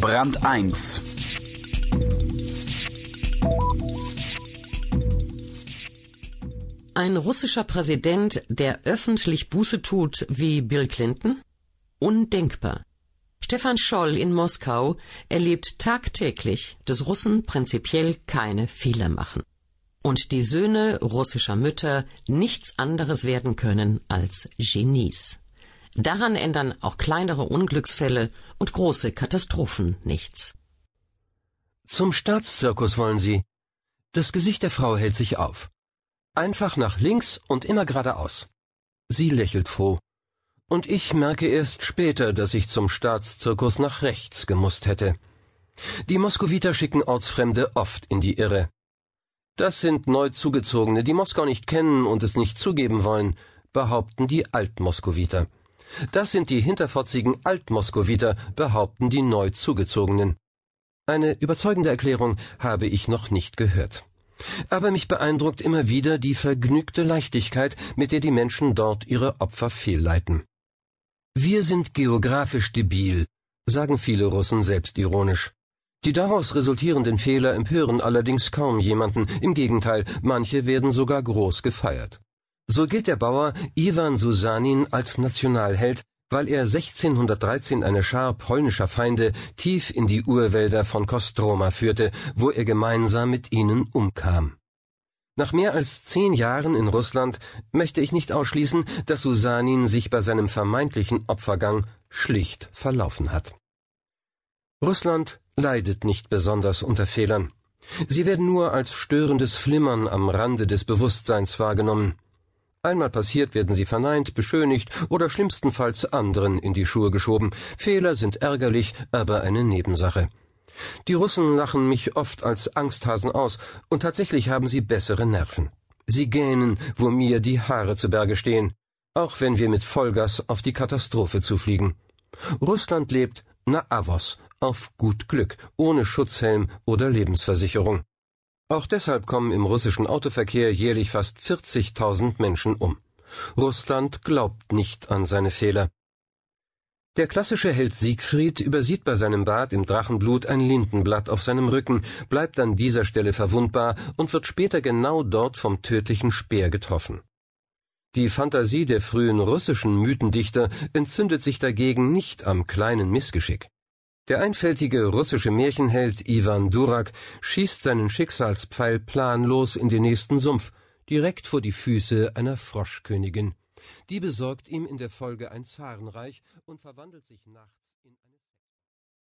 Brand 1 Ein russischer Präsident, der öffentlich Buße tut wie Bill Clinton? Undenkbar. Stefan Scholl in Moskau erlebt tagtäglich, dass Russen prinzipiell keine Fehler machen. Und die Söhne russischer Mütter nichts anderes werden können als Genies. Daran ändern auch kleinere Unglücksfälle und große Katastrophen nichts. Zum Staatszirkus wollen Sie. Das Gesicht der Frau hält sich auf. Einfach nach links und immer geradeaus. Sie lächelt froh. Und ich merke erst später, dass ich zum Staatszirkus nach rechts gemusst hätte. Die Moskowiter schicken Ortsfremde oft in die Irre. Das sind Neuzugezogene, die Moskau nicht kennen und es nicht zugeben wollen, behaupten die Altmoskowiter. Das sind die hinterfotzigen Altmoskowiter, behaupten die Neuzugezogenen. Eine überzeugende Erklärung habe ich noch nicht gehört. Aber mich beeindruckt immer wieder die vergnügte Leichtigkeit, mit der die Menschen dort ihre Opfer fehlleiten. Wir sind geografisch debil, sagen viele Russen selbstironisch. Die daraus resultierenden Fehler empören allerdings kaum jemanden, im Gegenteil, manche werden sogar groß gefeiert. So gilt der Bauer Ivan Susanin als Nationalheld, weil er 1613 eine Schar polnischer Feinde tief in die Urwälder von Kostroma führte, wo er gemeinsam mit ihnen umkam. Nach mehr als zehn Jahren in Russland möchte ich nicht ausschließen, dass Susanin sich bei seinem vermeintlichen Opfergang schlicht verlaufen hat. Russland leidet nicht besonders unter Fehlern. Sie werden nur als störendes Flimmern am Rande des Bewusstseins wahrgenommen. Einmal passiert, werden sie verneint, beschönigt oder schlimmstenfalls anderen in die Schuhe geschoben. Fehler sind ärgerlich, aber eine Nebensache. Die Russen lachen mich oft als Angsthasen aus, und tatsächlich haben sie bessere Nerven. Sie gähnen, wo mir die Haare zu Berge stehen, auch wenn wir mit Vollgas auf die Katastrophe zufliegen. Russland lebt na avos, auf gut Glück, ohne Schutzhelm oder Lebensversicherung. Auch deshalb kommen im russischen Autoverkehr jährlich fast 40.000 Menschen um. Russland glaubt nicht an seine Fehler. Der klassische Held Siegfried übersieht bei seinem Bad im Drachenblut ein Lindenblatt auf seinem Rücken, bleibt an dieser Stelle verwundbar und wird später genau dort vom tödlichen Speer getroffen. Die Fantasie der frühen russischen Mythendichter entzündet sich dagegen nicht am kleinen Missgeschick. Der einfältige russische Märchenheld Ivan Durak schießt seinen Schicksalspfeil planlos in den nächsten Sumpf, direkt vor die Füße einer Froschkönigin. Die besorgt ihm in der Folge ein Zarenreich und verwandelt sich nachts in eine